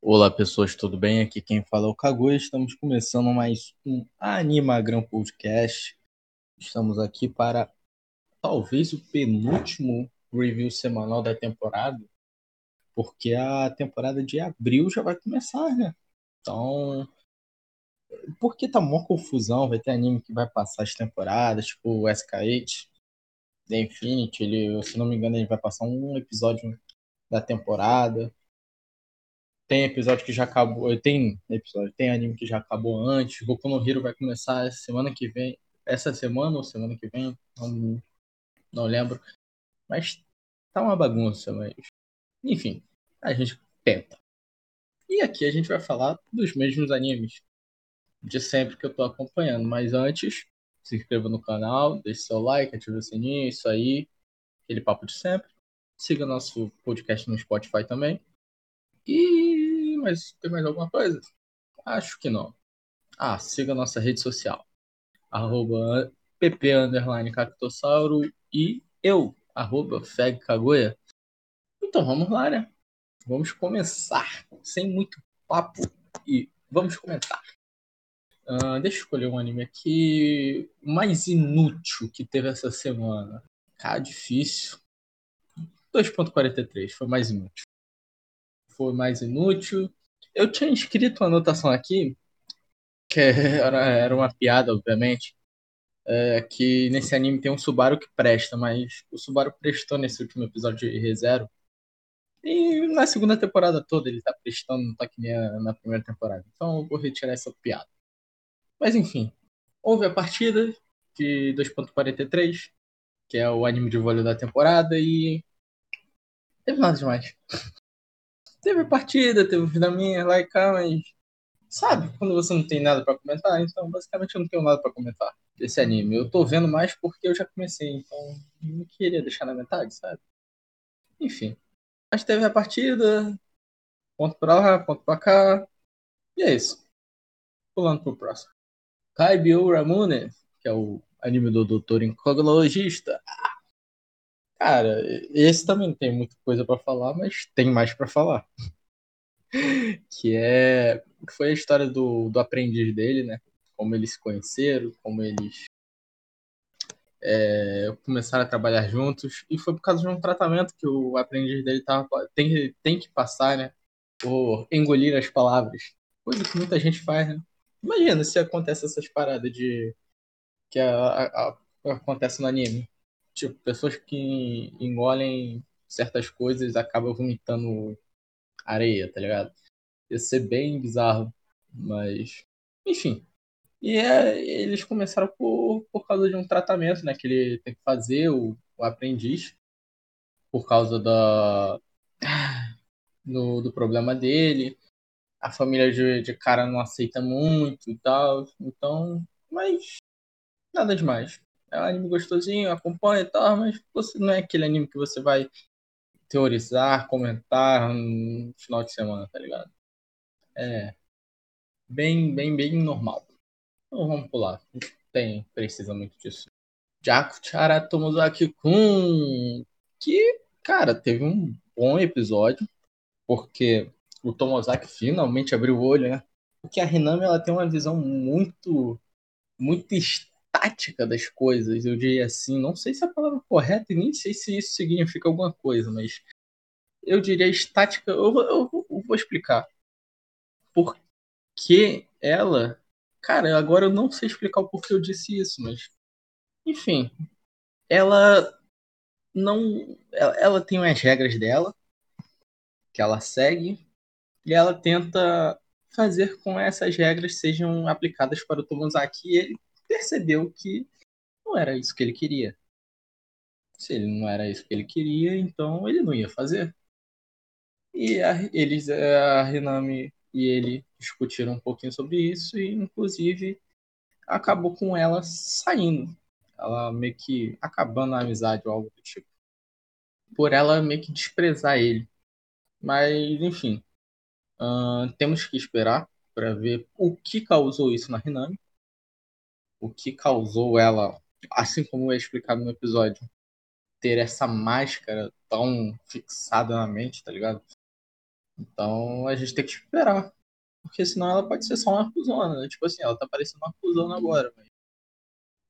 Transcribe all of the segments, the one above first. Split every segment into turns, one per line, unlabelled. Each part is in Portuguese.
Olá pessoas, tudo bem? Aqui quem fala é o Kaguya. Estamos começando mais um Animagram Podcast. Estamos aqui para talvez o penúltimo review semanal da temporada, porque a temporada de abril já vai começar, né? Então, porque tá uma confusão, vai ter anime que vai passar as temporadas, tipo o SK8, The Infinity, ele, se não me engano, ele vai passar um episódio da temporada. Tem episódio que já acabou. Tem episódio, tem anime que já acabou antes. Goku no Hero vai começar semana que vem. Essa semana ou semana que vem? Não, não lembro. Mas tá uma bagunça, mas. Enfim, a gente tenta. E aqui a gente vai falar dos mesmos animes de sempre que eu tô acompanhando. Mas antes, se inscreva no canal, deixe seu like, ative o sininho, isso aí. Aquele papo de sempre. Siga nosso podcast no Spotify também. Mas tem mais alguma coisa? Acho que não. Ah, siga nossa rede social. Arroba pp underline cactossauro e eu, arroba fegkagoya. Então vamos lá, né? Vamos começar. Sem muito papo e vamos comentar. Uh, deixa eu escolher um anime aqui mais inútil que teve essa semana. Cara, difícil. 2.43 foi mais inútil foi mais inútil. Eu tinha escrito uma anotação aqui, que era, era uma piada, obviamente, é, que nesse anime tem um Subaru que presta, mas o Subaru prestou nesse último episódio de ReZero. E na segunda temporada toda ele tá prestando, não tá que nem na primeira temporada. Então eu vou retirar essa piada. Mas enfim, houve a partida de 2.43, que é o anime de vôlei da temporada, e teve nada demais. Teve partida, teve vida minha lá e cá, mas. Sabe, quando você não tem nada para comentar, então basicamente eu não tenho nada para comentar desse anime. Eu tô vendo mais porque eu já comecei, então não queria deixar na metade, sabe? Enfim. Mas teve a partida, ponto pra lá, ponto pra cá. E é isso. Pulando pro próximo. Kaibio Ramune, que é o anime do doutor incognologista. Cara, esse também tem muita coisa para falar, mas tem mais para falar. que é que foi a história do, do aprendiz dele, né? Como eles se conheceram, como eles é, começaram a trabalhar juntos. E foi por causa de um tratamento que o aprendiz dele tava, tem, tem que passar, né? Por engolir as palavras. Coisa que muita gente faz, né? Imagina se acontece essas paradas de. que a, a, a, acontece no anime tipo, pessoas que engolem certas coisas acabam vomitando areia, tá ligado? Ia ser bem bizarro, mas. Enfim. E é, eles começaram por, por causa de um tratamento, né? Que ele tem que fazer, o, o aprendiz, por causa da. Do, do problema dele. A família de, de cara não aceita muito e tal. Então. Mas. Nada demais é um anime gostosinho, acompanha e tal, mas você não é aquele anime que você vai teorizar, comentar no final de semana, tá ligado? É bem, bem, bem normal. Então vamos pular. Tem, precisa muito disso. Jaku Chara Tomozaki Kun, que, cara, teve um bom episódio, porque o Tomozaki finalmente abriu o olho, né? Porque a Hinami, ela tem uma visão muito, muito estranha tática das coisas, eu diria assim. Não sei se é a palavra correta e nem sei se isso significa alguma coisa, mas eu diria estática. Eu, eu, eu vou explicar. Porque ela. Cara, agora eu não sei explicar o porquê eu disse isso, mas. Enfim. Ela não. Ela, ela tem umas regras dela que ela segue e ela tenta fazer com essas regras sejam aplicadas para o Tomozaki e ele percebeu que não era isso que ele queria. Se ele não era isso que ele queria, então ele não ia fazer. E a, eles, a Renami e ele discutiram um pouquinho sobre isso e, inclusive, acabou com ela saindo. Ela meio que acabando a amizade ou algo do tipo. Por ela meio que desprezar ele. Mas, enfim. Uh, temos que esperar para ver o que causou isso na Renami o que causou ela, assim como é explicado no episódio, ter essa máscara tão fixada na mente, tá ligado? Então a gente tem que esperar. Porque senão ela pode ser só uma acusona. Né? Tipo assim, ela tá parecendo uma acusona agora, mas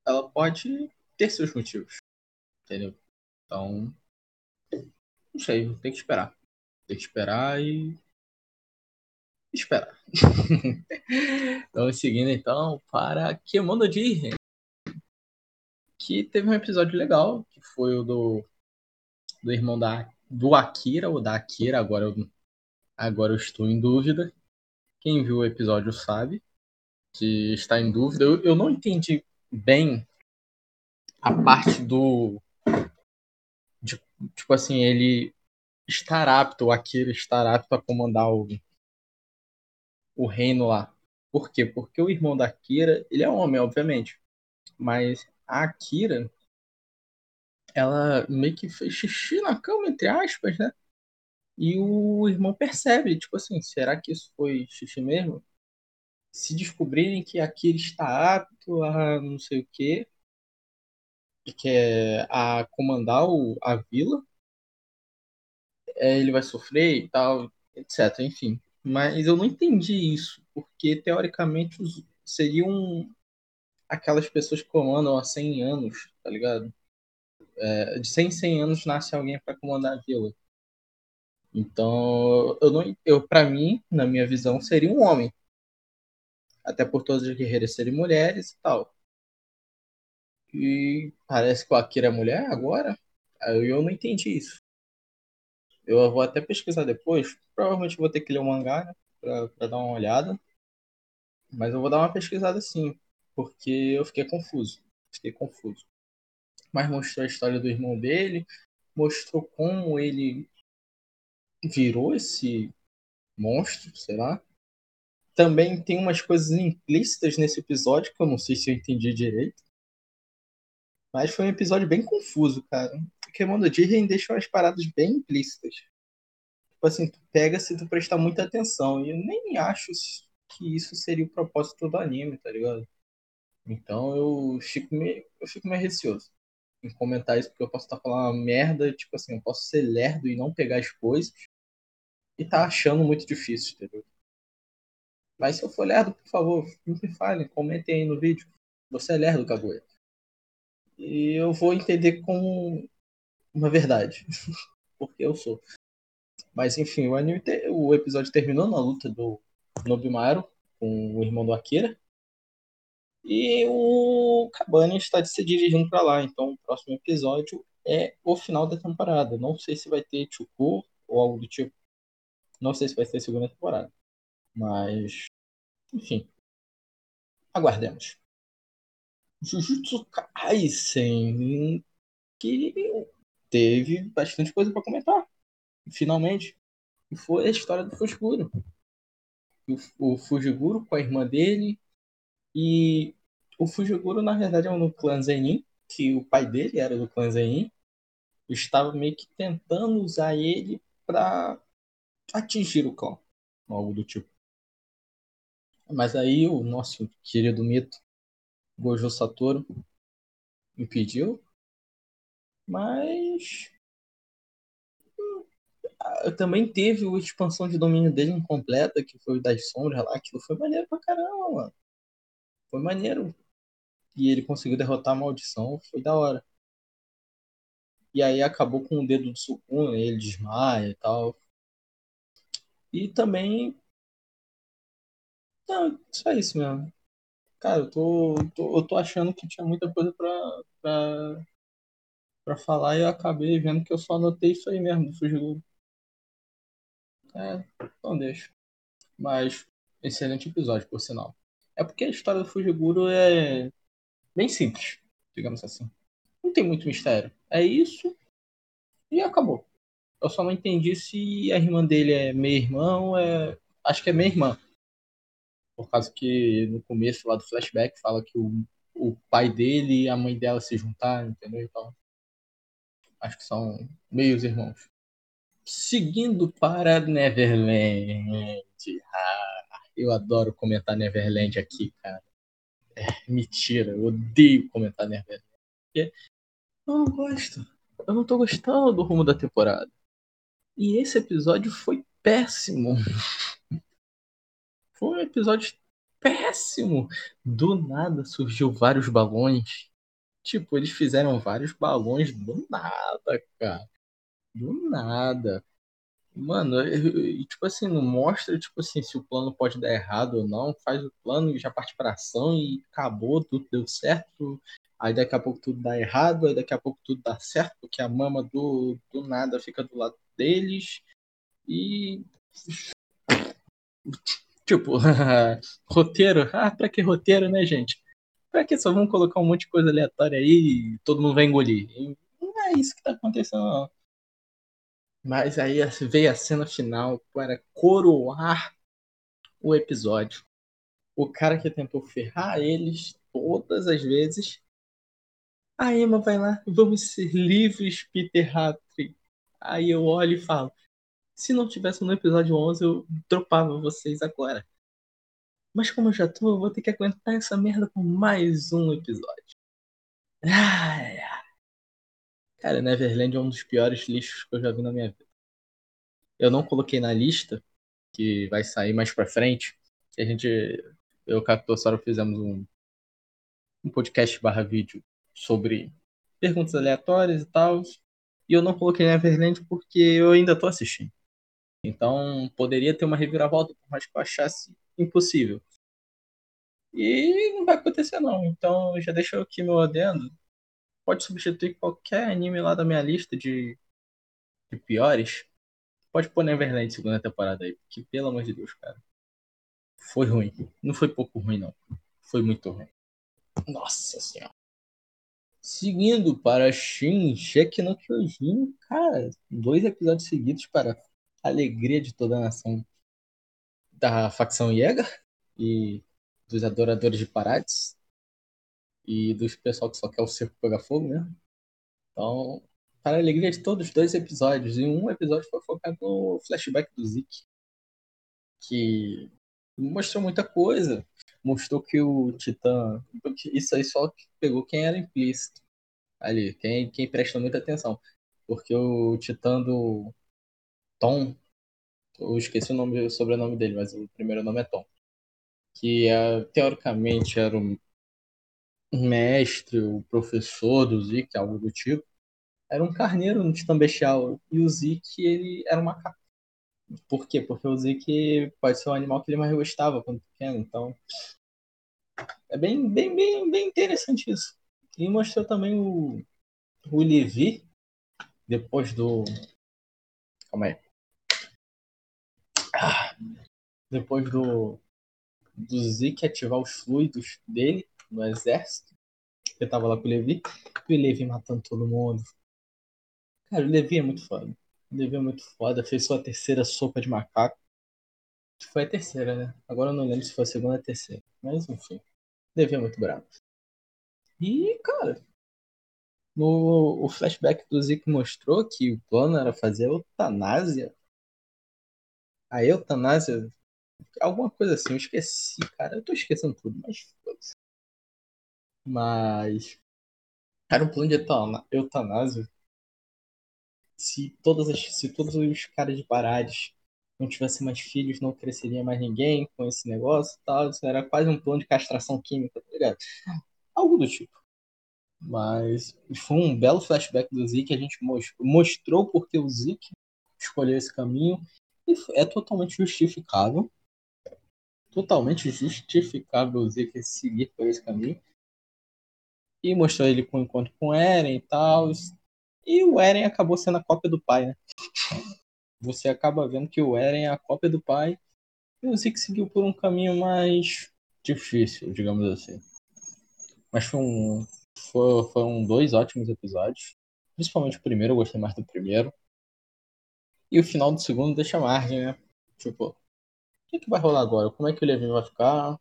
ela pode ter seus motivos. Entendeu? Então. Não sei, tem que esperar. Tem que esperar e. Esperar. Vamos seguindo então para Kemono Jiren. Que teve um episódio legal, que foi o do, do irmão da, do Akira, ou da Akira, agora eu, agora eu estou em dúvida. Quem viu o episódio sabe que está em dúvida. Eu, eu não entendi bem a parte do. De, tipo assim, ele estar apto, o Akira estar apto a comandar o, o reino lá. Por quê? Porque o irmão da Akira, ele é homem, obviamente. Mas a Akira, ela meio que fez xixi na cama, entre aspas, né? E o irmão percebe, tipo assim, será que isso foi xixi mesmo? Se descobrirem que a Akira está apto a não sei o quê, que é a comandar o, a vila, é, ele vai sofrer e tal, etc. Enfim. Mas eu não entendi isso, porque teoricamente seriam aquelas pessoas que comandam há 100 anos, tá ligado? É, de 100 em 100 anos nasce alguém para comandar a vila. Então, eu não, eu para mim, na minha visão, seria um homem. Até por todas as guerreiras serem mulheres e tal. E parece que o Akira é mulher agora. Eu não entendi isso. Eu vou até pesquisar depois. Provavelmente vou ter que ler o mangá, né? Pra, pra dar uma olhada. Mas eu vou dar uma pesquisada sim. Porque eu fiquei confuso. Fiquei confuso. Mas mostrou a história do irmão dele. Mostrou como ele virou esse monstro, sei lá. Também tem umas coisas implícitas nesse episódio que eu não sei se eu entendi direito. Mas foi um episódio bem confuso, cara. Porque Jiren deixa umas paradas bem implícitas. Tipo assim, tu pega se tu prestar muita atenção. E eu nem acho que isso seria o propósito do anime, tá ligado? Então eu fico meio, eu fico meio receoso em comentar isso, porque eu posso estar falando uma merda, tipo assim, eu posso ser lerdo e não pegar as coisas e tá achando muito difícil, entendeu? Mas se eu for lerdo, por favor, me fale, comentem aí no vídeo. Você é lerdo, Kaguya e eu vou entender como uma verdade, porque eu sou. Mas enfim, o, anime te... o episódio terminou na luta do Nobimaru com o irmão do Akira. E o Kabane está se dirigindo para lá. Então, o próximo episódio é o final da temporada. Não sei se vai ter Chuku ou algo do tipo. Não sei se vai ter segunda temporada. Mas, enfim. Aguardemos. Jujutsu Kaisen, que teve bastante coisa para comentar, finalmente. E foi a história do Fujiguro. O, o Fujiguro com a irmã dele. E o Fujiguro, na verdade, é um clã Zenin, que o pai dele era do clã Zenin. Estava meio que tentando usar ele para atingir o clã, algo do tipo. Mas aí o nosso querido Mito Gojo Satoru impediu. Mas também teve a expansão de domínio dele incompleta, que foi o das sombras lá, aquilo foi maneiro pra caramba, mano. Foi maneiro. E ele conseguiu derrotar a maldição, foi da hora. E aí acabou com o dedo do Sukuna, ele desmaia e tal. E também. Não, só isso mesmo. Cara, eu tô, tô, eu tô achando que tinha muita coisa pra, pra, pra falar e eu acabei vendo que eu só anotei isso aí mesmo do Fujiguro. É, então deixa. Mas, excelente episódio, por sinal. É porque a história do Fujiguro é bem simples, digamos assim. Não tem muito mistério. É isso e acabou. Eu só não entendi se a irmã dele é meio irmão, é. Acho que é meia irmã. Por causa que no começo lá do flashback fala que o, o pai dele e a mãe dela se juntaram, entendeu? Então, acho que são meios irmãos. Seguindo para Neverland. Ah, eu adoro comentar Neverland aqui, cara. É, mentira, eu odeio comentar Neverland. Eu não gosto. Eu não tô gostando do rumo da temporada. E esse episódio foi péssimo. Foi um episódio péssimo. Do nada surgiu vários balões. Tipo, eles fizeram vários balões do nada, cara. Do nada. Mano, e tipo assim, não mostra, tipo assim, se o plano pode dar errado ou não. Faz o plano e já parte pra ação e acabou, tudo deu certo. Aí daqui a pouco tudo dá errado, aí daqui a pouco tudo dá certo, porque a mama do, do nada fica do lado deles. E. Tipo, roteiro. Ah, pra que roteiro, né, gente? Pra que só vamos colocar um monte de coisa aleatória aí e todo mundo vai engolir? Não é isso que tá acontecendo, não. Mas aí veio a cena final para coroar o episódio. O cara que tentou ferrar eles todas as vezes. A Emma vai lá, vamos ser livres, Peter Hattrick. Aí eu olho e falo: se não tivesse no episódio 11, eu dropava vocês agora. Mas como eu já tô, eu vou ter que aguentar essa merda com mais um episódio. Ai, ai. Cara, Neverland é um dos piores lixos que eu já vi na minha vida. Eu não coloquei na lista, que vai sair mais pra frente. A gente, eu e o Cactossauro fizemos um, um podcast barra vídeo sobre perguntas aleatórias e tal. E eu não coloquei Neverland porque eu ainda tô assistindo. Então poderia ter uma reviravolta, por mais que eu achasse impossível. E não vai acontecer não. Então já deixo aqui meu adendo pode substituir qualquer anime lá da minha lista de, de piores. Pode pôr Neverland segunda temporada aí, porque pelo amor de Deus, cara. Foi ruim. Não foi pouco ruim, não. Foi muito ruim. Nossa senhora. Seguindo para Shin Sheki no Kyojin, cara, dois episódios seguidos para a alegria de toda a nação da facção Yeager e dos adoradores de Parades e dos pessoal que só quer o circo pegar fogo mesmo. Então, para a alegria de todos, dois episódios. E um episódio foi focado no flashback do Zeke. Que mostrou muita coisa. Mostrou que o Titã. Isso aí só pegou quem era implícito. Ali, quem, quem presta muita atenção. Porque o Titã do Tom. Eu esqueci o nome, o sobrenome dele, mas o primeiro nome é Tom. Que é, teoricamente era o mestre, o professor do Zeke, algo do tipo, era um carneiro no Titã Bestial. E o Zeke, ele era um macaco. Por quê? Porque o Zeke pode ser o animal que ele mais gostava quando pequeno. Então, é bem, bem, bem, bem interessante isso. E mostrou também o, o Levi, depois do. Calma aí. Ah, depois do, do Zeke ativar os fluidos dele, no exército. Eu tava lá com o Levi. E o Levi matando todo mundo. Cara, o Levi é muito foda. O Levi é muito foda. Fez sua terceira sopa de macaco. Foi a terceira, né? Agora eu não lembro se foi a segunda ou a terceira. Mas enfim. O Levi é muito bravo. E, cara. No, o flashback do Zeke mostrou que o plano era fazer a eutanásia. A eutanásia. Alguma coisa assim, eu esqueci, cara. Eu tô esquecendo tudo, mas mas era um plano de eutanásia. Se, todas as, se todos os caras de Parades não tivessem mais filhos, não cresceria mais ninguém com esse negócio e tal. Isso era quase um plano de castração química, tá ligado? Algo do tipo. Mas foi um belo flashback do Zeke. A gente mostrou, mostrou porque o Zeke escolheu esse caminho. E é totalmente justificável. Totalmente justificável o Zeke seguir por esse caminho. E mostrou ele com o encontro com o Eren e tal. E o Eren acabou sendo a cópia do pai, né? Você acaba vendo que o Eren é a cópia do pai. E o Zeke seguiu por um caminho mais difícil, digamos assim. Mas foi um, foi, foram dois ótimos episódios. Principalmente o primeiro, eu gostei mais do primeiro. E o final do segundo deixa margem, né? Tipo, o que, que vai rolar agora? Como é que o Levin vai ficar?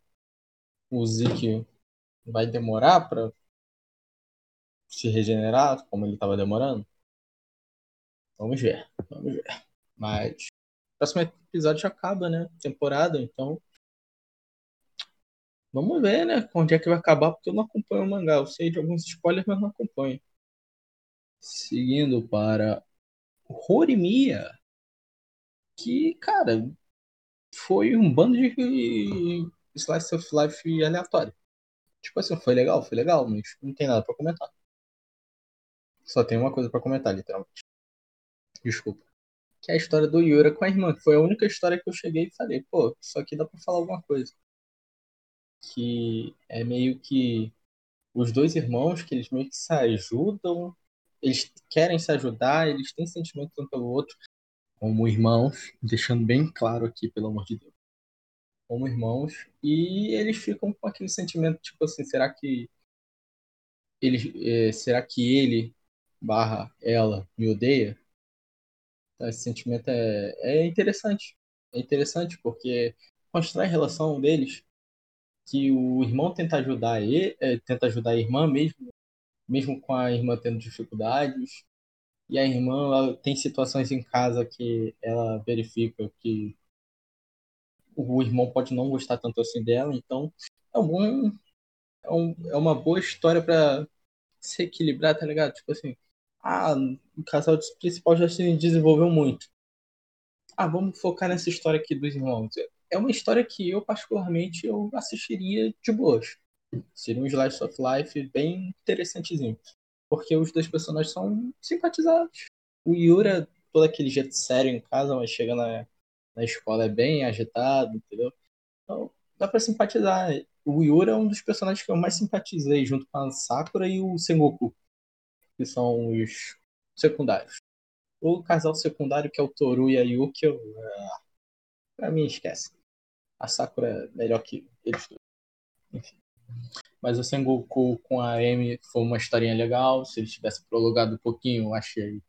O Zeke vai demorar pra se regenerar, como ele estava demorando? Vamos ver, vamos ver. Mas o próximo episódio já acaba, né? Temporada, então. Vamos ver, né? Onde é que vai acabar, porque eu não acompanho o mangá. Eu sei de alguns spoilers, mas não acompanho. Seguindo para Horimiya. que, cara, foi um bando de slice of life aleatório. Tipo assim, foi legal, foi legal, mas não tem nada pra comentar. Só tem uma coisa pra comentar, literalmente. Desculpa. Que é a história do Yura com a irmã, que foi a única história que eu cheguei e falei, pô, isso aqui dá pra falar alguma coisa. Que é meio que os dois irmãos, que eles meio que se ajudam, eles querem se ajudar, eles têm sentimento um pelo outro, como irmãos, deixando bem claro aqui, pelo amor de Deus. Como irmãos, e eles ficam com aquele sentimento, tipo assim, será que ele, é, será que ele barra ela me odeia? Então, esse sentimento é, é interessante. É interessante porque constrói a relação deles que o irmão tenta ajudar ele, é, tenta ajudar a irmã mesmo, mesmo com a irmã tendo dificuldades. E a irmã tem situações em casa que ela verifica que o irmão pode não gostar tanto assim dela, então é, um, é, um, é uma boa história para se equilibrar, tá ligado? Tipo assim, ah, o casal principal já se desenvolveu muito. Ah, vamos focar nessa história aqui dos irmãos. É uma história que eu, particularmente, eu assistiria de boas. Seria um slice of life bem interessantezinho. Porque os dois personagens são simpatizados. O Yura, todo aquele jeito sério em casa, mas chega na, na escola é bem agitado, entendeu? Então, dá pra simpatizar. O Yura é um dos personagens que eu mais simpatizei, junto com a Sakura e o Sengoku que são os secundários. O casal secundário, que é o Toru e a Yuki, eu, uh, pra mim, esquece. A Sakura é melhor que eles dois. Enfim. Mas o Sengoku com a Amy foi uma historinha legal. Se ele tivesse prolongado um pouquinho, eu achei.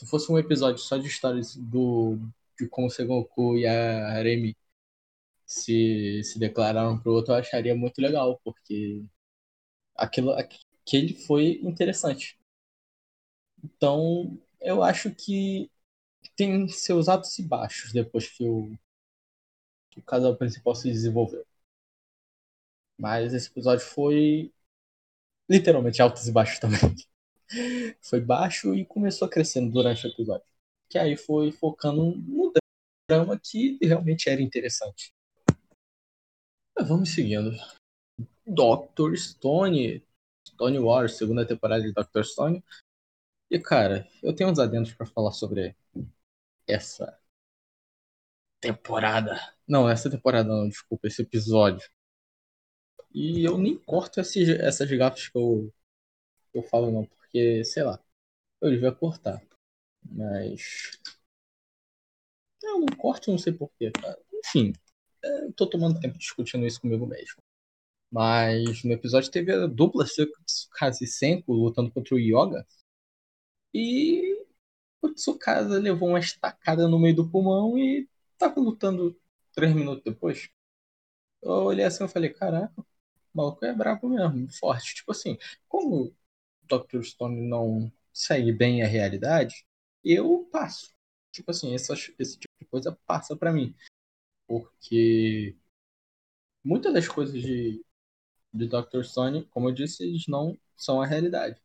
Se fosse um episódio só de histórias do, de como o Sengoku e a Amy se, se declararam pro outro, eu acharia muito legal, porque aquilo, aquele foi interessante. Então, eu acho que tem seus altos e baixos depois que o, que o casal principal se desenvolveu. Mas esse episódio foi literalmente altos e baixos também. foi baixo e começou crescendo durante o episódio. Que aí foi focando no drama que realmente era interessante. Mas vamos seguindo. Doctor Stone. Stone Wars, segunda temporada de Doctor Stone. E, cara, eu tenho uns adendos para falar sobre essa temporada. Não, essa temporada não, desculpa, esse episódio. E eu nem corto esse, essas gafas que eu, que eu falo, não, porque, sei lá, eu devia cortar. Mas. Eu não corto, não sei porquê, cara. Enfim, é, eu tô tomando tempo discutindo isso comigo mesmo. Mas no episódio teve a dupla Tsukasa e Senko lutando contra o Yoga. E o Tsukasa levou uma estacada no meio do pulmão e tava lutando três minutos depois. Eu olhei assim e falei, caraca, o maluco é brabo mesmo, forte. Tipo assim, como o Dr. Stone não segue bem a realidade, eu passo. Tipo assim, essa, esse tipo de coisa passa para mim. Porque muitas das coisas de, de Dr. Stone, como eu disse, eles não são a realidade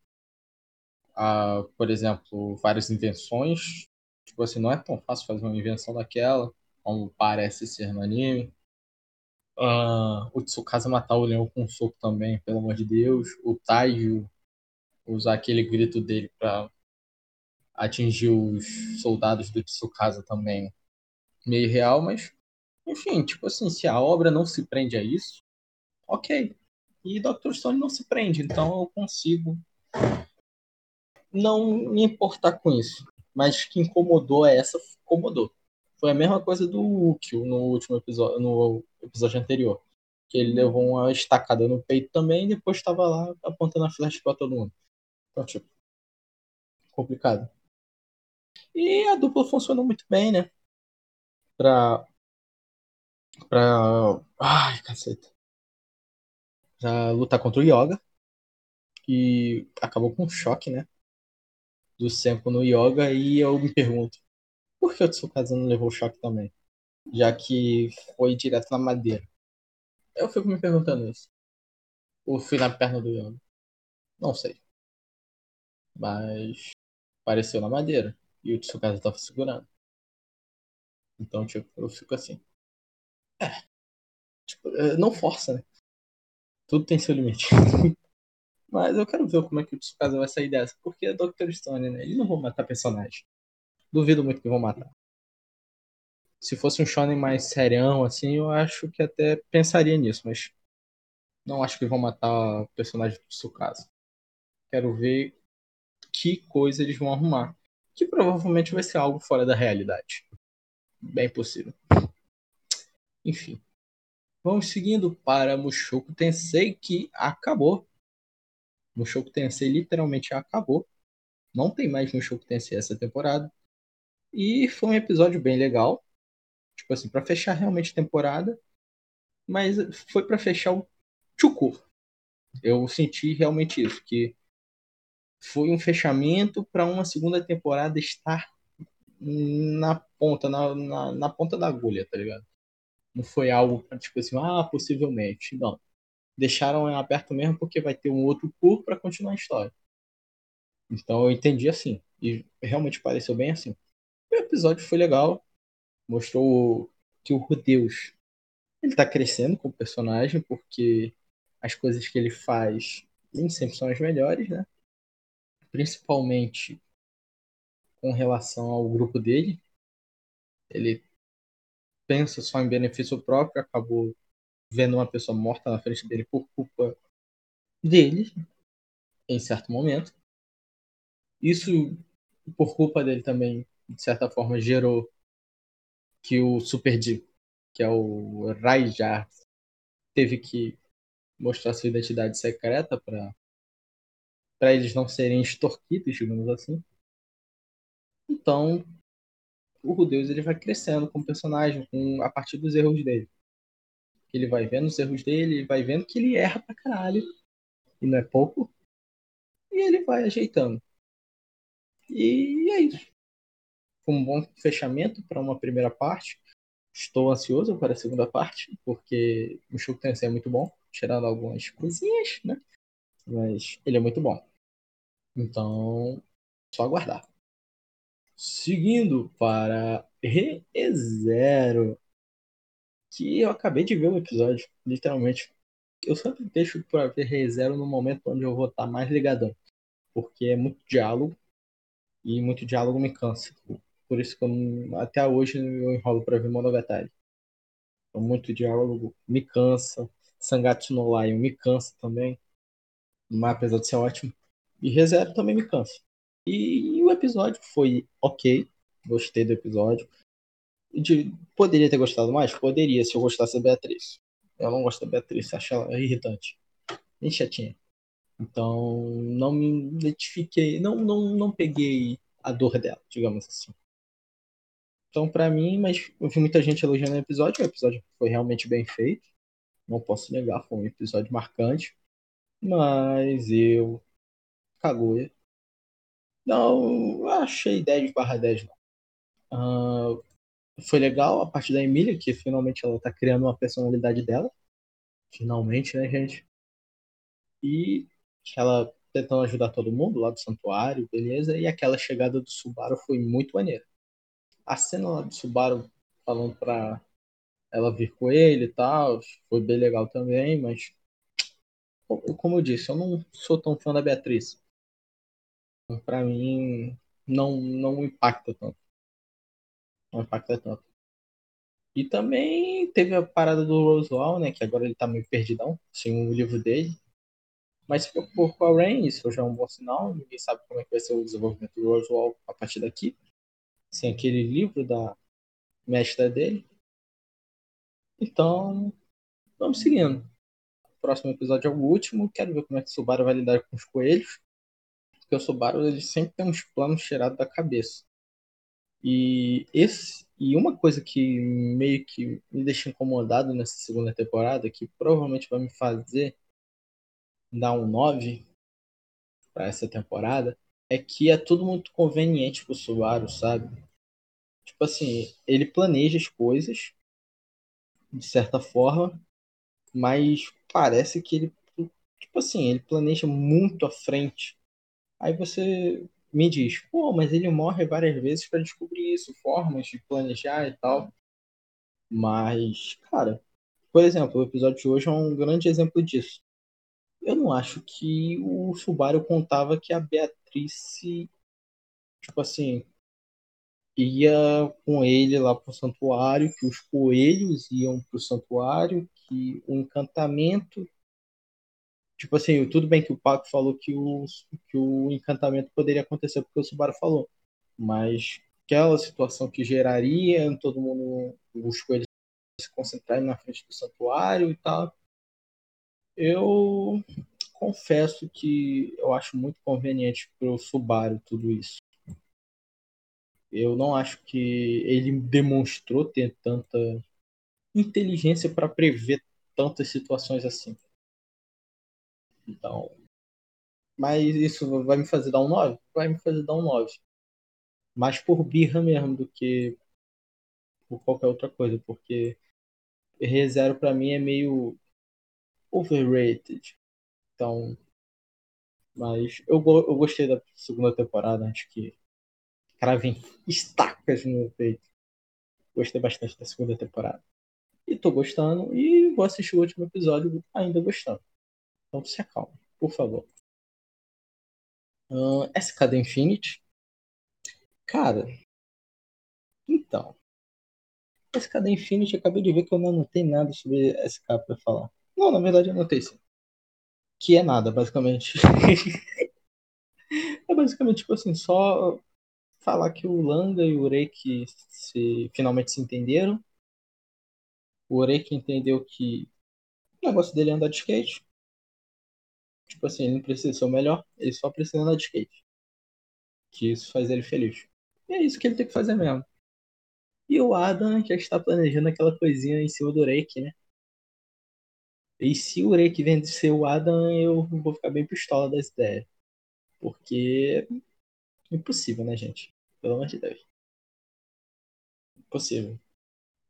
a, por exemplo, várias invenções. Tipo assim, não é tão fácil fazer uma invenção daquela, como parece ser no anime. Uh, o Tsukasa matar o leão com um soco também, pelo amor de Deus. O Taiju usar aquele grito dele para atingir os soldados do Tsukasa também. Meio real, mas enfim, tipo assim, se a obra não se prende a isso, ok. E Dr. Stone não se prende, então eu consigo não me importar com isso. Mas que incomodou é essa, incomodou. Foi a mesma coisa do Ukio no último episódio, no episódio anterior. Que ele levou uma estacada no peito também e depois estava lá apontando a flecha para todo mundo. Então, tipo, complicado. E a dupla funcionou muito bem, né? Pra. Pra. Ai, caceta. Pra lutar contra o Yoga. Que acabou com um choque, né? do Senko no Yoga e eu me pergunto, por que o Tsukasa não levou choque também? Já que foi direto na madeira. Eu fico me perguntando isso. Ou fui na perna do Yoga? Não sei. Mas apareceu na madeira. E o Tsukasa estava segurando. Então, tipo, eu fico assim. É. Tipo, é, não força, né? Tudo tem seu limite. Mas eu quero ver como é que o Tsukasa vai sair dessa. Porque é Dr. Stone, né? Eles não vão matar personagem. Duvido muito que vão matar. Se fosse um shonen mais serião, assim, eu acho que até pensaria nisso, mas não acho que vão matar o personagem do Tsukasa. Quero ver que coisa eles vão arrumar. Que provavelmente vai ser algo fora da realidade. Bem possível. Enfim. Vamos seguindo para Mushoku Tensei, que acabou. Mushoku Tensei literalmente acabou. Não tem mais Mushoku Tensei essa temporada. E foi um episódio bem legal. Tipo assim, para fechar realmente a temporada. Mas foi para fechar o Chuku. Eu senti realmente isso, que foi um fechamento para uma segunda temporada estar na ponta, na, na, na, ponta da agulha, tá ligado? Não foi algo tipo assim, ah, possivelmente. Não. Deixaram aberto mesmo porque vai ter um outro tour para continuar a história. Então eu entendi assim. E realmente pareceu bem assim. O episódio foi legal. Mostrou que o Rudeus ele tá crescendo com o personagem, porque as coisas que ele faz nem sempre são as melhores, né? Principalmente com relação ao grupo dele. Ele pensa só em benefício próprio, acabou vendo uma pessoa morta na frente dele por culpa dele, em certo momento. Isso, por culpa dele também, de certa forma, gerou que o Super D, que é o Raijard, teve que mostrar sua identidade secreta para para eles não serem extorquidos, digamos assim. Então, o Rudeus ele vai crescendo como personagem com, a partir dos erros dele. Ele vai vendo os erros dele, vai vendo que ele erra pra caralho, e não é pouco, e ele vai ajeitando. E é isso. Um bom fechamento para uma primeira parte. Estou ansioso para a segunda parte, porque o Shoujo Tensei é muito bom tirando algumas coisinhas, né? Mas ele é muito bom. Então, só aguardar. Seguindo para ReZero, que eu acabei de ver o episódio, literalmente. Eu sempre deixo para ver ReZero no momento onde eu vou estar mais ligadão, porque é muito diálogo e muito diálogo me cansa. Por isso que eu, até hoje eu enrolo para ver Monogatari. Então, muito diálogo me cansa. Sangatsu no Lion me cansa também. Mas apesar de ser ótimo. E ReZero também me cansa. E, e o episódio foi ok. Gostei do episódio. De, poderia ter gostado mais? Poderia, se eu gostasse da Beatriz. Eu não gosto da Beatriz, acho ela irritante. Bem chatinha. Então, não me identifiquei, não, não, não peguei a dor dela, digamos assim. Então, para mim, mas eu vi muita gente elogiando o episódio. O episódio foi realmente bem feito não posso negar, foi um episódio marcante. Mas eu. Kaguya. Não, achei 10 barra 10 não. Uh, foi legal a parte da Emília, que finalmente ela tá criando uma personalidade dela. Finalmente, né, gente? E ela tentando ajudar todo mundo lá do santuário, beleza? E aquela chegada do Subaru foi muito maneira. A cena lá do Subaru falando pra ela vir com ele e tal, foi bem legal também, mas como eu disse, eu não sou tão fã da Beatriz. Então, pra mim, não, não impacta tanto. Não impacta tanto. E também teve a parada do Roswell, né? Que agora ele tá meio perdidão, sem o livro dele. Mas se preocupou com a Rain, isso já é um bom sinal. Ninguém sabe como é que vai ser o desenvolvimento do Roswell a partir daqui. Aquele livro da mestra dele. Então, vamos seguindo. O próximo episódio é o último. Quero ver como é que o Subaru vai lidar com os coelhos. Porque o Subaru ele sempre tem uns planos tirados da cabeça. E esse e uma coisa que meio que me deixa incomodado nessa segunda temporada, que provavelmente vai me fazer dar um 9 para essa temporada, é que é tudo muito conveniente pro Subaru, sabe? Tipo assim, ele planeja as coisas, de certa forma, mas parece que ele, tipo assim, ele planeja muito à frente. Aí você me diz, pô, mas ele morre várias vezes para descobrir isso, formas de planejar e tal. Mas, cara, por exemplo, o episódio de hoje é um grande exemplo disso. Eu não acho que o Subaru contava que a Beatriz, tipo assim, ia com ele lá pro santuário, que os coelhos iam pro santuário, que o encantamento. Tipo assim, tudo bem que o Paco falou que o, que o encantamento poderia acontecer porque o Subaru falou. Mas aquela situação que geraria todo mundo, os coelhos se concentrarem na frente do santuário e tal. Eu confesso que eu acho muito conveniente pro Subaru tudo isso. Eu não acho que ele demonstrou ter tanta inteligência para prever tantas situações assim. Então, mas isso vai me fazer dar um 9? Vai me fazer dar um 9. Mais por birra mesmo do que por qualquer outra coisa, porque ReZero para mim é meio overrated. Então, mas eu, eu gostei da segunda temporada, acho que cravem estacas no peito. Gostei bastante da segunda temporada. E tô gostando. E vou assistir o último episódio ainda gostando. Então se acalme, por favor. Uh, SKD Infinity. Cara. Então. SKD Infinity, acabei de ver que eu não anotei nada sobre SK pra falar. Não, na verdade eu anotei sim. Que é nada, basicamente. é basicamente, tipo assim, só falar que o Langa e o Ureki se, finalmente se entenderam. O Ureki entendeu que o negócio dele é andar de skate. Tipo assim, ele não precisa ser o melhor, ele só precisa andar de skate. Que isso faz ele feliz. E é isso que ele tem que fazer mesmo. E o Adam já está planejando aquela coisinha em cima do Ureki, né? E se o Ureki vencer o Adam, eu vou ficar bem pistola das ideias. Porque impossível, né, gente? Pelo amor de Deus. Impossível.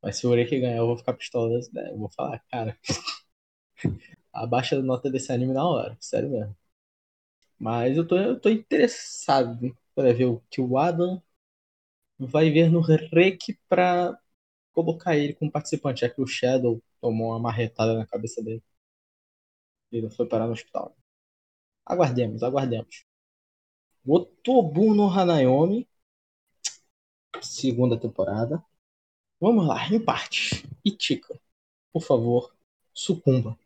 Mas se o Ureki ganhar, eu vou ficar pistola das ideias. Eu vou falar, cara. abaixa a nota desse anime na hora. Sério mesmo. Mas eu tô, eu tô interessado para ver o que o Adam vai ver no Rek pra colocar ele como participante, já que o Shadow tomou uma marretada na cabeça dele. E ele foi parar no hospital. Aguardemos, aguardemos. Otobu no Hanayomi segunda temporada. Vamos lá, em partes. Itika, por favor, sucumba.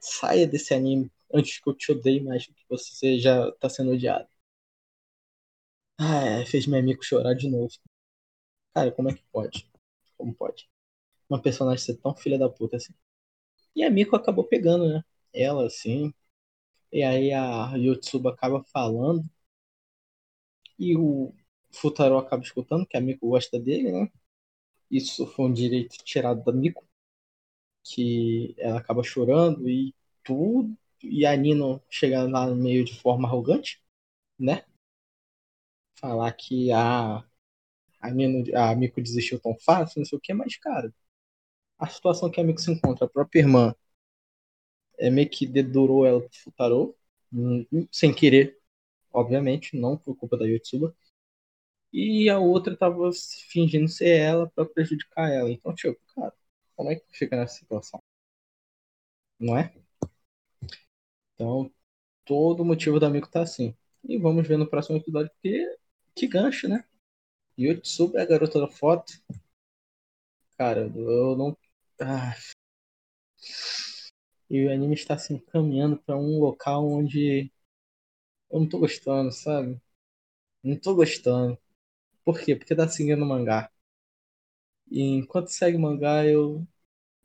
Saia desse anime antes que eu te odeie mais do que você já tá sendo odiado. Ah, fez meu amigo chorar de novo. Cara, como é que pode? Como pode? Uma personagem ser tão filha da puta assim. E a Miko acabou pegando, né? Ela, assim. E aí a Yotsuba acaba falando. E o Futaro acaba escutando, que a Miko gosta dele, né? Isso foi um direito tirado da Miko, que ela acaba chorando e tudo, e a Nino chega lá meio de forma arrogante, né? Falar que a, a, Nino, a desistiu tão fácil, não sei o que, mas, cara, a situação que a Miko se encontra, a própria irmã, é meio que dedurou ela pro Futaro, hum, sem querer, obviamente, não por culpa da Yotsuba e a outra tava fingindo ser ela para prejudicar ela. Então, tipo, cara, como é que fica nessa situação? Não é? Então, todo o motivo do amigo tá assim. E vamos ver no próximo episódio, porque que gancho, né? Yotsuba é a garota da foto. Cara, eu não. Ah. E o anime está se assim, encaminhando para um local onde eu não tô gostando, sabe? Não tô gostando. Por quê? Porque tá seguindo o mangá. E enquanto segue o mangá, eu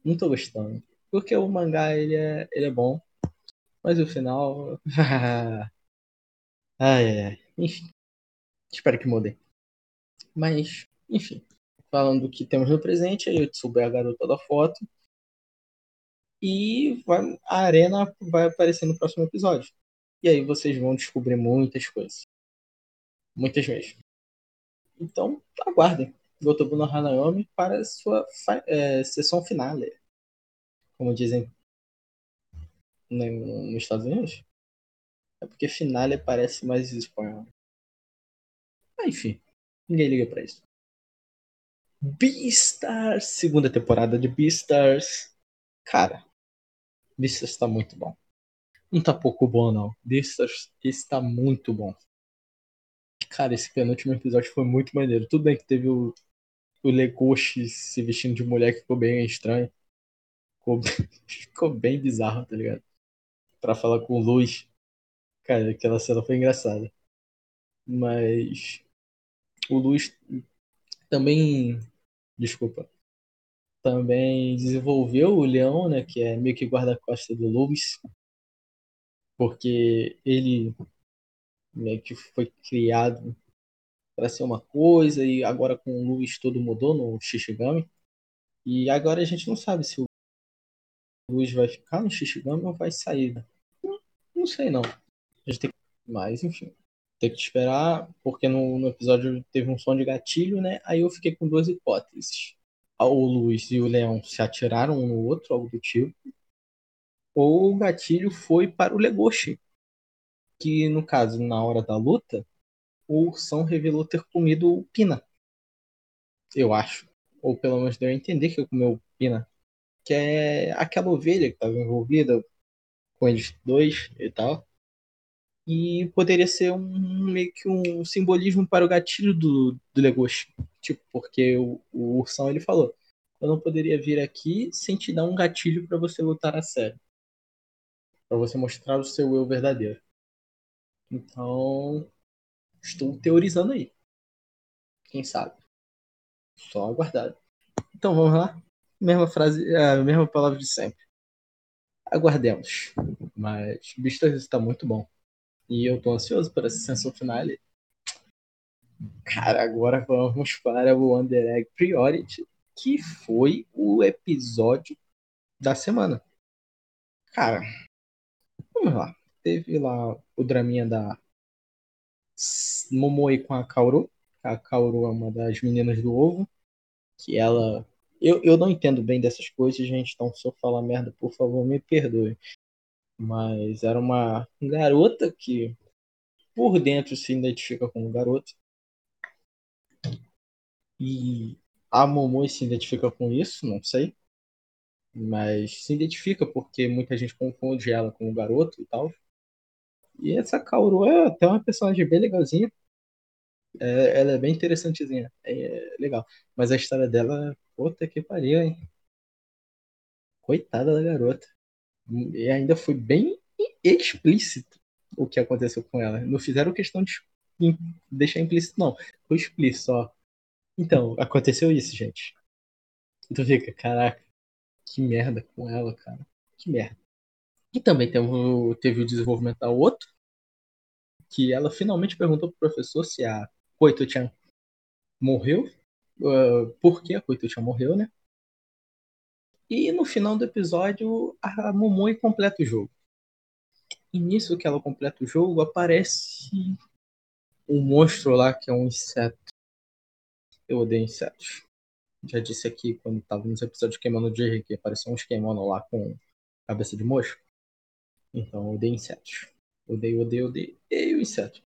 não tô gostando. Porque o mangá, ele é, ele é bom. Mas o final... ai, ai, Enfim. Espero que mudem. Mas, enfim. Falando do que temos no presente, aí eu souber a garota da foto. E vai, a arena vai aparecer no próximo episódio. E aí vocês vão descobrir muitas coisas. Muitas mesmo. Então, aguardem Gotobu no Hanayomi para sua é, sessão finale. Como dizem nos Estados Unidos. É porque finale parece mais espanhol. Ah, enfim, ninguém liga pra isso. Beastars, segunda temporada de Beastars. Cara, Beastars tá muito bom. Não tá pouco bom, não. Beastars está muito bom. Cara, esse penúltimo episódio foi muito maneiro. Tudo bem que teve o, o Legoshi se vestindo de mulher que ficou bem estranho. Ficou, ficou bem bizarro, tá ligado? Pra falar com Luz. Cara, aquela cena foi engraçada. Mas o Luz também. Desculpa. Também desenvolveu o Leão, né? Que é meio que guarda-costa do Luz. Porque ele meio que foi criado para ser uma coisa e agora com o Luiz tudo mudou no Shishigami. E agora a gente não sabe se o Luiz vai ficar no Shishigami ou vai sair. Né? Não, não sei não. A gente tem. Mas enfim. Tem que esperar, porque no, no episódio teve um som de gatilho, né? Aí eu fiquei com duas hipóteses. O Luiz e o Leão se atiraram um no outro, algo do tipo. Ou o gatilho foi para o Legoshi, que no caso, na hora da luta, o ursão revelou ter comido o Pina. Eu acho. Ou pelo menos deu a entender que comeu o Pina. Que é aquela ovelha que estava envolvida com eles dois e tal. E poderia ser um meio que um simbolismo para o gatilho do, do Legoshi. Tipo, porque o, o ursão ele falou: Eu não poderia vir aqui sem te dar um gatilho para você lutar a sério. Para você mostrar o seu eu verdadeiro. Então, estou teorizando aí. Quem sabe? Só aguardar. Então vamos lá. Mesma frase, a mesma palavra de sempre. Aguardemos. Mas Beastars está muito bom. E eu tô ansioso para essa sessão finale. Cara, agora vamos para o Under Egg Priority, que foi o episódio da semana. Cara, vamos lá teve lá o draminha da Momoe com a Kaoru. A Kaoru é uma das meninas do ovo. Que ela. Eu, eu não entendo bem dessas coisas, gente. Então, se eu falar merda, por favor, me perdoe. Mas era uma garota que, por dentro, se identifica como garota. E a Momoe se identifica com isso, não sei. Mas se identifica porque muita gente confunde ela com o garoto e tal. E essa Kaoru é até uma personagem bem legalzinha. É, ela é bem interessantezinha. É, legal. Mas a história dela, puta que pariu, hein? Coitada da garota. E ainda foi bem explícito o que aconteceu com ela. Não fizeram questão de deixar implícito, não. Foi explícito, ó. Então, aconteceu isso, gente. Então fica, caraca, que merda com ela, cara. Que merda. E também teve, teve o desenvolvimento da outro, que ela finalmente perguntou pro professor se a Koito-chan morreu, uh, por que a Koito-chan morreu, né? E no final do episódio, a Momoi completa o jogo. E nisso que ela completa o jogo, aparece um monstro lá que é um inseto. Eu odeio insetos. Já disse aqui quando tava nos episódios queimando o Jerry que apareceu uns queimando lá com cabeça de mosca. Então, eu odeio insetos. Odeio, odeio, odeio, odeio insetos.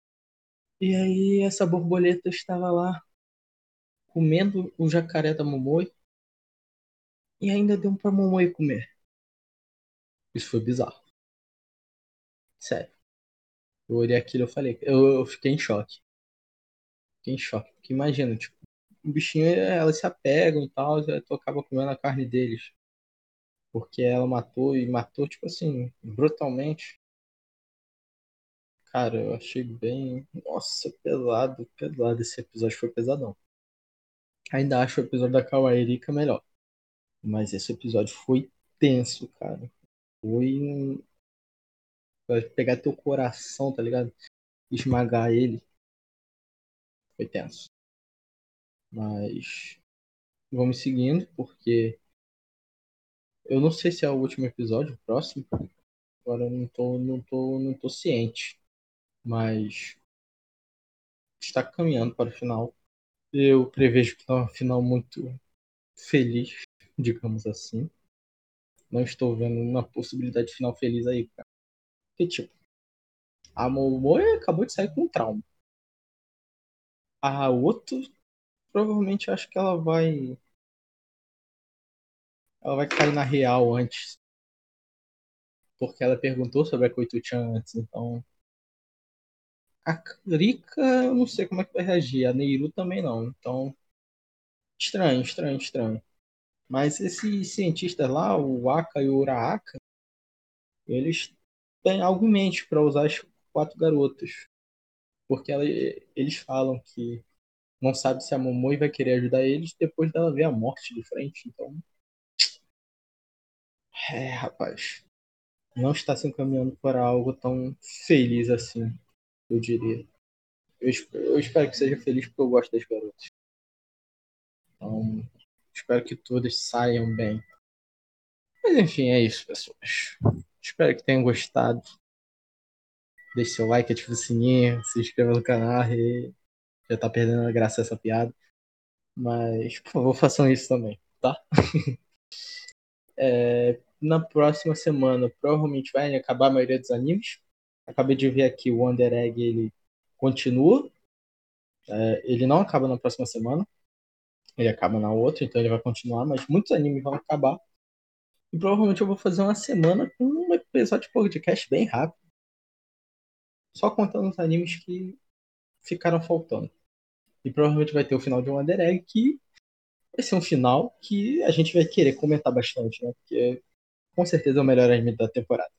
E aí, essa borboleta estava lá comendo o jacaré da Momoi e ainda deu pra Momoi comer. Isso foi bizarro. Sério. Eu olhei aquilo e falei, eu, eu fiquei em choque. Fiquei em choque. Porque imagina, tipo, o bichinho, elas se apegam e tal, e tu acaba comendo a carne deles porque ela matou e matou, tipo assim, brutalmente. Cara, eu achei bem. Nossa, pesado, pesado. Esse episódio foi pesadão. Ainda acho o episódio da Kawairika melhor. Mas esse episódio foi tenso, cara. Foi. Vai pegar teu coração, tá ligado? Esmagar ele. Foi tenso. Mas. Vamos seguindo, porque eu não sei se é o último episódio, o próximo. Agora eu não tô, não tô, não tô ciente. Mas está caminhando para o final. Eu prevejo que é um final muito feliz, digamos assim. Não estou vendo uma possibilidade de final feliz aí, cara. Porque, tipo, a Momoe acabou de sair com um trauma. A outra, provavelmente acho que ela vai. Ela vai cair na real antes. Porque ela perguntou sobre a Koito-chan antes, então. A Rika, eu não sei como é que vai reagir. A Neiru também não. Então. Estranho, estranho, estranho. Mas esses cientistas lá, o Aka e o Uraaka, eles têm algo em mente para usar as quatro garotas. Porque ela, eles falam que não sabe se a Momoi vai querer ajudar eles depois dela ver a morte de frente. Então. É, rapaz. Não está se encaminhando para algo tão feliz assim, eu diria. Eu, eu espero que seja feliz porque eu gosto das garotas. Então, Espero que todas saiam bem. Mas enfim, é isso, pessoas. Espero que tenham gostado. Deixe seu like, ative o sininho, se inscreva no canal e já tá perdendo a graça essa piada. Mas, por favor, façam isso também, tá? é, na próxima semana, provavelmente vai acabar a maioria dos animes. Acabei de ver aqui o Wonder Egg, ele continua. É, ele não acaba na próxima semana ele acaba na outra, então ele vai continuar, mas muitos animes vão acabar. E provavelmente eu vou fazer uma semana com um episódio de podcast bem rápido. Só contando os animes que ficaram faltando. E provavelmente vai ter o final de Wonder Egg, que vai ser um final que a gente vai querer comentar bastante, né? Porque com certeza é o melhor anime da temporada.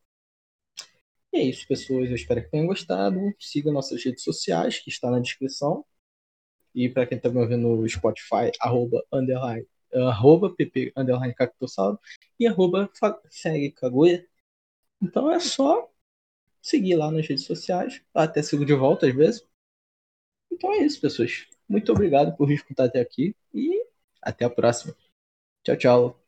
E é isso, pessoas. Eu espero que tenham gostado. Siga nossas redes sociais, que está na descrição. E para quem está me ouvindo no Spotify, arroba, underline, arroba pp, underline cactossauro e arroba segue Kaguya. Então é só seguir lá nas redes sociais. Até sigo de volta às vezes. Então é isso, pessoas. Muito obrigado por me escutar até aqui e até a próxima. Tchau, tchau.